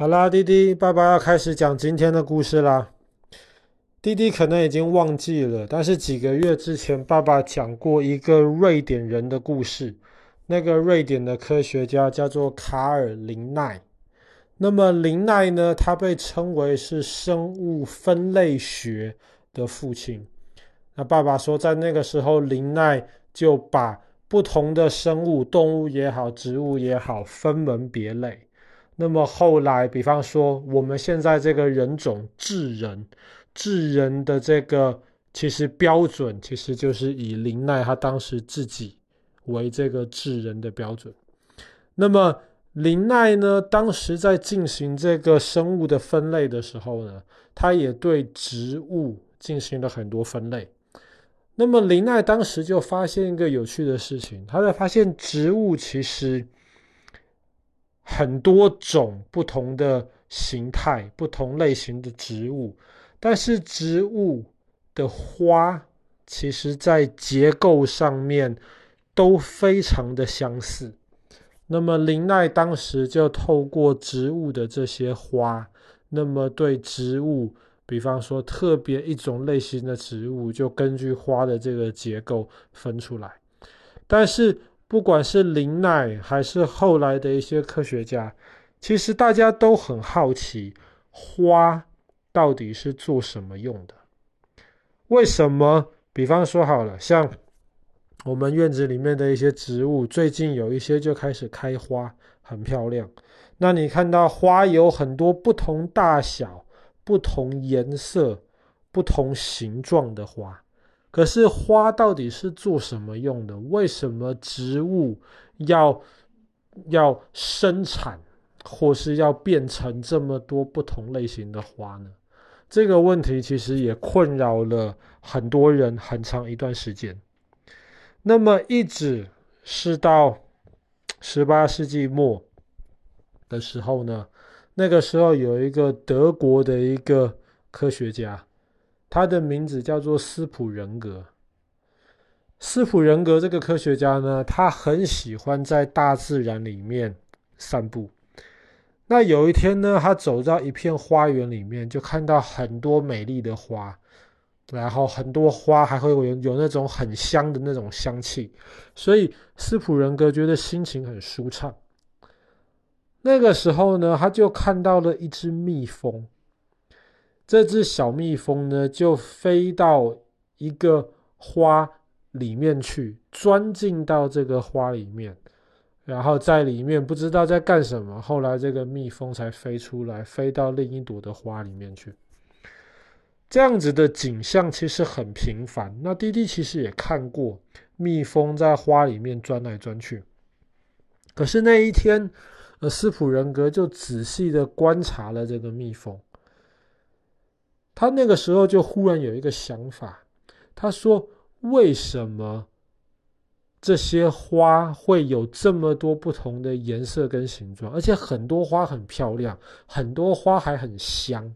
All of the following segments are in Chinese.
好啦，弟弟，爸爸要开始讲今天的故事啦。弟弟可能已经忘记了，但是几个月之前，爸爸讲过一个瑞典人的故事。那个瑞典的科学家叫做卡尔林奈。那么林奈呢，他被称为是生物分类学的父亲。那爸爸说，在那个时候，林奈就把不同的生物，动物也好，植物也好，分门别类。那么后来，比方说我们现在这个人种智人，智人的这个其实标准，其实就是以林奈他当时自己为这个智人的标准。那么林奈呢，当时在进行这个生物的分类的时候呢，他也对植物进行了很多分类。那么林奈当时就发现一个有趣的事情，他在发现植物其实。很多种不同的形态、不同类型的植物，但是植物的花其实在结构上面都非常的相似。那么林奈当时就透过植物的这些花，那么对植物，比方说特别一种类型的植物，就根据花的这个结构分出来，但是。不管是林奈还是后来的一些科学家，其实大家都很好奇，花到底是做什么用的？为什么？比方说好了，像我们院子里面的一些植物，最近有一些就开始开花，很漂亮。那你看到花有很多不同大小、不同颜色、不同形状的花。可是花到底是做什么用的？为什么植物要要生产，或是要变成这么多不同类型的花呢？这个问题其实也困扰了很多人很长一段时间。那么一直是到十八世纪末的时候呢，那个时候有一个德国的一个科学家。他的名字叫做斯普人格。斯普人格这个科学家呢，他很喜欢在大自然里面散步。那有一天呢，他走到一片花园里面，就看到很多美丽的花，然后很多花还会有有那种很香的那种香气，所以斯普人格觉得心情很舒畅。那个时候呢，他就看到了一只蜜蜂。这只小蜜蜂呢，就飞到一个花里面去，钻进到这个花里面，然后在里面不知道在干什么。后来这个蜜蜂才飞出来，飞到另一朵的花里面去。这样子的景象其实很平凡。那滴滴其实也看过蜜蜂在花里面钻来钻去。可是那一天，呃，斯普人格就仔细的观察了这个蜜蜂。他那个时候就忽然有一个想法，他说：“为什么这些花会有这么多不同的颜色跟形状？而且很多花很漂亮，很多花还很香。”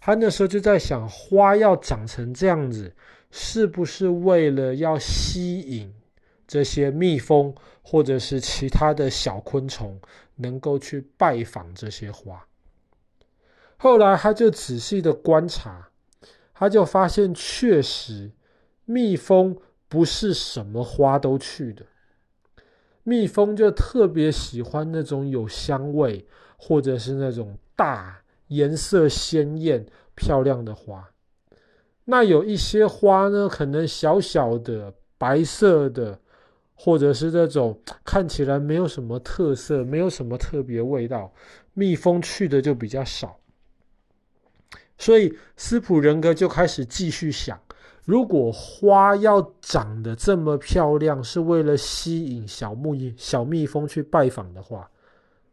他那时候就在想，花要长成这样子，是不是为了要吸引这些蜜蜂或者是其他的小昆虫，能够去拜访这些花？后来他就仔细的观察，他就发现确实，蜜蜂不是什么花都去的。蜜蜂就特别喜欢那种有香味，或者是那种大、颜色鲜艳、漂亮的花。那有一些花呢，可能小小的、白色的，或者是这种看起来没有什么特色、没有什么特别味道，蜜蜂去的就比较少。所以斯普人格就开始继续想：如果花要长得这么漂亮，是为了吸引小蜜小蜜蜂去拜访的话，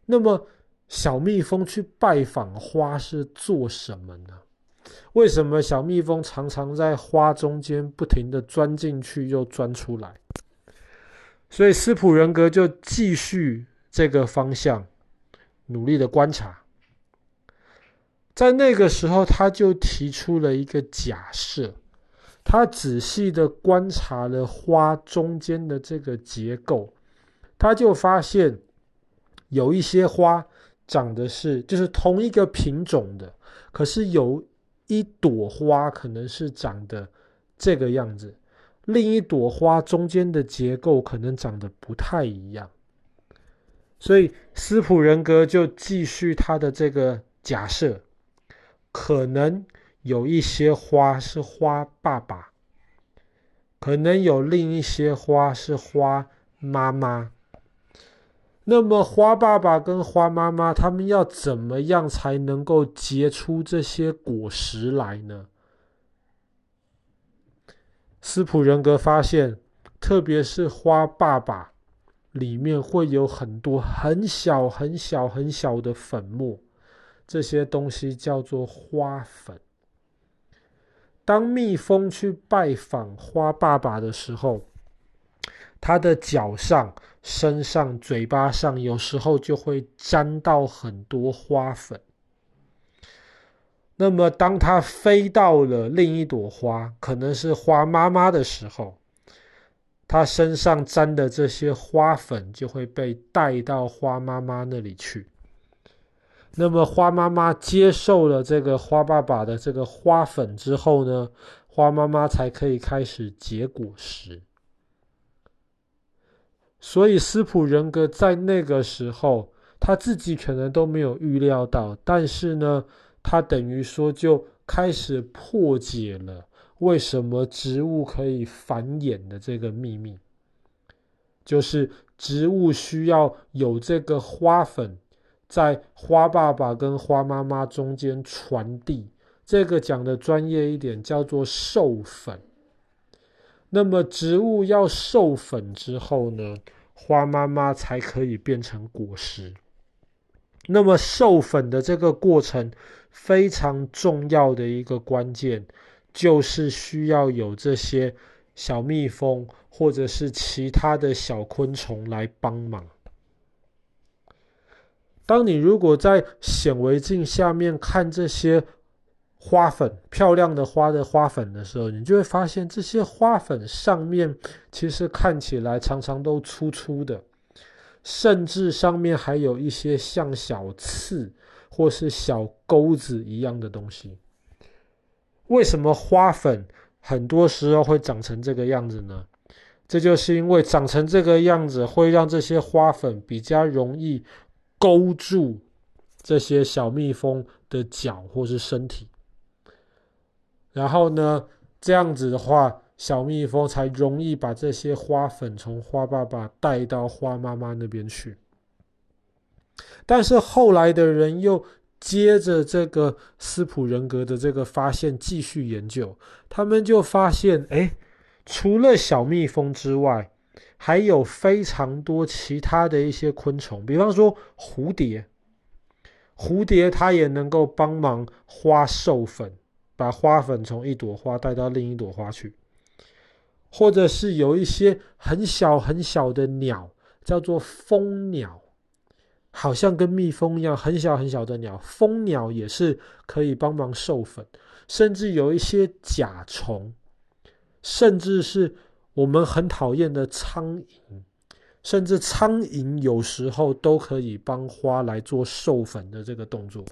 那么小蜜蜂去拜访花是做什么呢？为什么小蜜蜂常常在花中间不停地钻进去又钻出来？所以斯普人格就继续这个方向努力的观察。在那个时候，他就提出了一个假设，他仔细的观察了花中间的这个结构，他就发现有一些花长的是就是同一个品种的，可是有一朵花可能是长得这个样子，另一朵花中间的结构可能长得不太一样。所以斯普人格就继续他的这个假设，可能有一些花是花爸爸，可能有另一些花是花妈妈。那么花爸爸跟花妈妈他们要怎么样才能够结出这些果实来呢？斯普人格发现，特别是花爸爸。里面会有很多很小很小很小的粉末，这些东西叫做花粉。当蜜蜂去拜访花爸爸的时候，它的脚上、身上、嘴巴上有时候就会沾到很多花粉。那么，当它飞到了另一朵花，可能是花妈妈的时候，它身上沾的这些花粉就会被带到花妈妈那里去。那么花妈妈接受了这个花爸爸的这个花粉之后呢，花妈妈才可以开始结果实。所以斯普人格在那个时候，他自己可能都没有预料到，但是呢，他等于说就开始破解了。为什么植物可以繁衍的这个秘密，就是植物需要有这个花粉在花爸爸跟花妈妈中间传递。这个讲的专业一点，叫做授粉。那么植物要授粉之后呢，花妈妈才可以变成果实。那么授粉的这个过程非常重要的一个关键。就是需要有这些小蜜蜂或者是其他的小昆虫来帮忙。当你如果在显微镜下面看这些花粉，漂亮的花的花粉的时候，你就会发现这些花粉上面其实看起来常常都粗粗的，甚至上面还有一些像小刺或是小钩子一样的东西。为什么花粉很多时候会长成这个样子呢？这就是因为长成这个样子会让这些花粉比较容易勾住这些小蜜蜂的脚或是身体，然后呢，这样子的话，小蜜蜂才容易把这些花粉从花爸爸带到花妈妈那边去。但是后来的人又。接着这个斯普人格的这个发现，继续研究，他们就发现，哎，除了小蜜蜂之外，还有非常多其他的一些昆虫，比方说蝴蝶，蝴蝶它也能够帮忙花授粉，把花粉从一朵花带到另一朵花去，或者是有一些很小很小的鸟，叫做蜂鸟。好像跟蜜蜂一样很小很小的鸟，蜂鸟也是可以帮忙授粉，甚至有一些甲虫，甚至是我们很讨厌的苍蝇，甚至苍蝇有时候都可以帮花来做授粉的这个动作。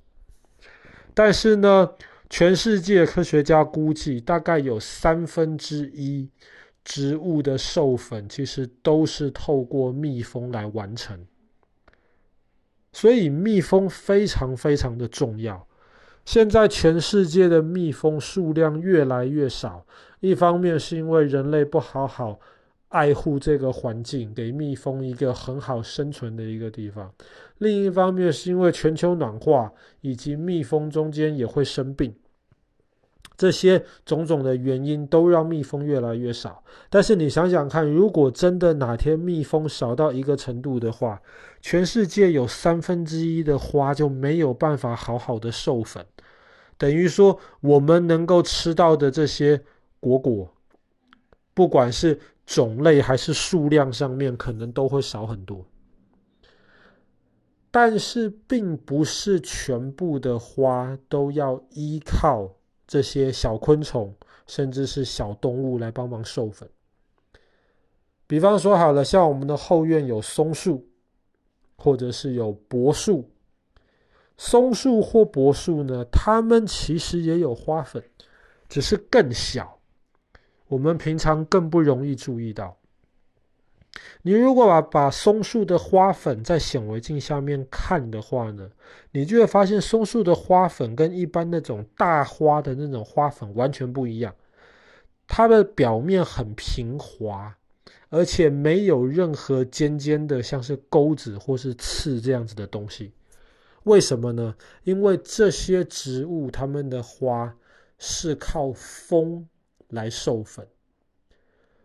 但是呢，全世界科学家估计，大概有三分之一植物的授粉其实都是透过蜜蜂来完成。所以蜜蜂非常非常的重要。现在全世界的蜜蜂数量越来越少，一方面是因为人类不好好爱护这个环境，给蜜蜂一个很好生存的一个地方；另一方面是因为全球暖化以及蜜蜂中间也会生病。这些种种的原因都让蜜蜂越来越少。但是你想想看，如果真的哪天蜜蜂少到一个程度的话，全世界有三分之一的花就没有办法好好的授粉，等于说我们能够吃到的这些果果，不管是种类还是数量上面，可能都会少很多。但是并不是全部的花都要依靠。这些小昆虫，甚至是小动物来帮忙授粉。比方说，好了，像我们的后院有松树，或者是有柏树，松树或柏树呢，它们其实也有花粉，只是更小，我们平常更不容易注意到。你如果把把松树的花粉在显微镜下面看的话呢，你就会发现松树的花粉跟一般那种大花的那种花粉完全不一样。它的表面很平滑，而且没有任何尖尖的，像是钩子或是刺这样子的东西。为什么呢？因为这些植物它们的花是靠风来授粉。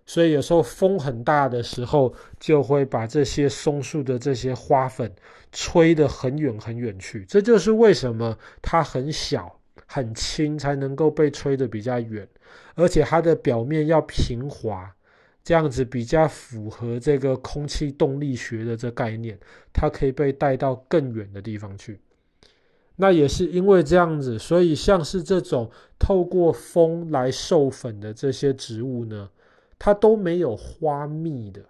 所以有时候风很大的时候，就会把这些松树的这些花粉吹得很远很远去。这就是为什么它很小很轻，才能够被吹得比较远，而且它的表面要平滑，这样子比较符合这个空气动力学的这概念，它可以被带到更远的地方去。那也是因为这样子，所以像是这种透过风来授粉的这些植物呢，它都没有花蜜的，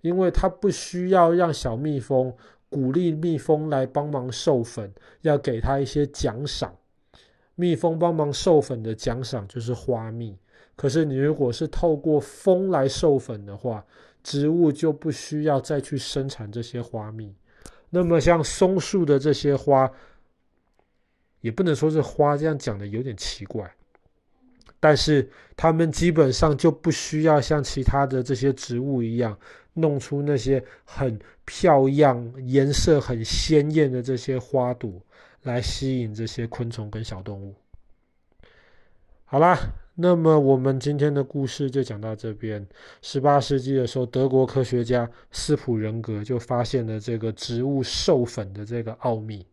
因为它不需要让小蜜蜂鼓励蜜蜂来帮忙授粉，要给它一些奖赏。蜜蜂帮忙授粉的奖赏就是花蜜。可是你如果是透过风来授粉的话，植物就不需要再去生产这些花蜜。那么像松树的这些花，也不能说是花，这样讲的有点奇怪。但是它们基本上就不需要像其他的这些植物一样，弄出那些很漂亮、颜色很鲜艳的这些花朵来吸引这些昆虫跟小动物。好啦，那么我们今天的故事就讲到这边。十八世纪的时候，德国科学家斯普仁格就发现了这个植物授粉的这个奥秘。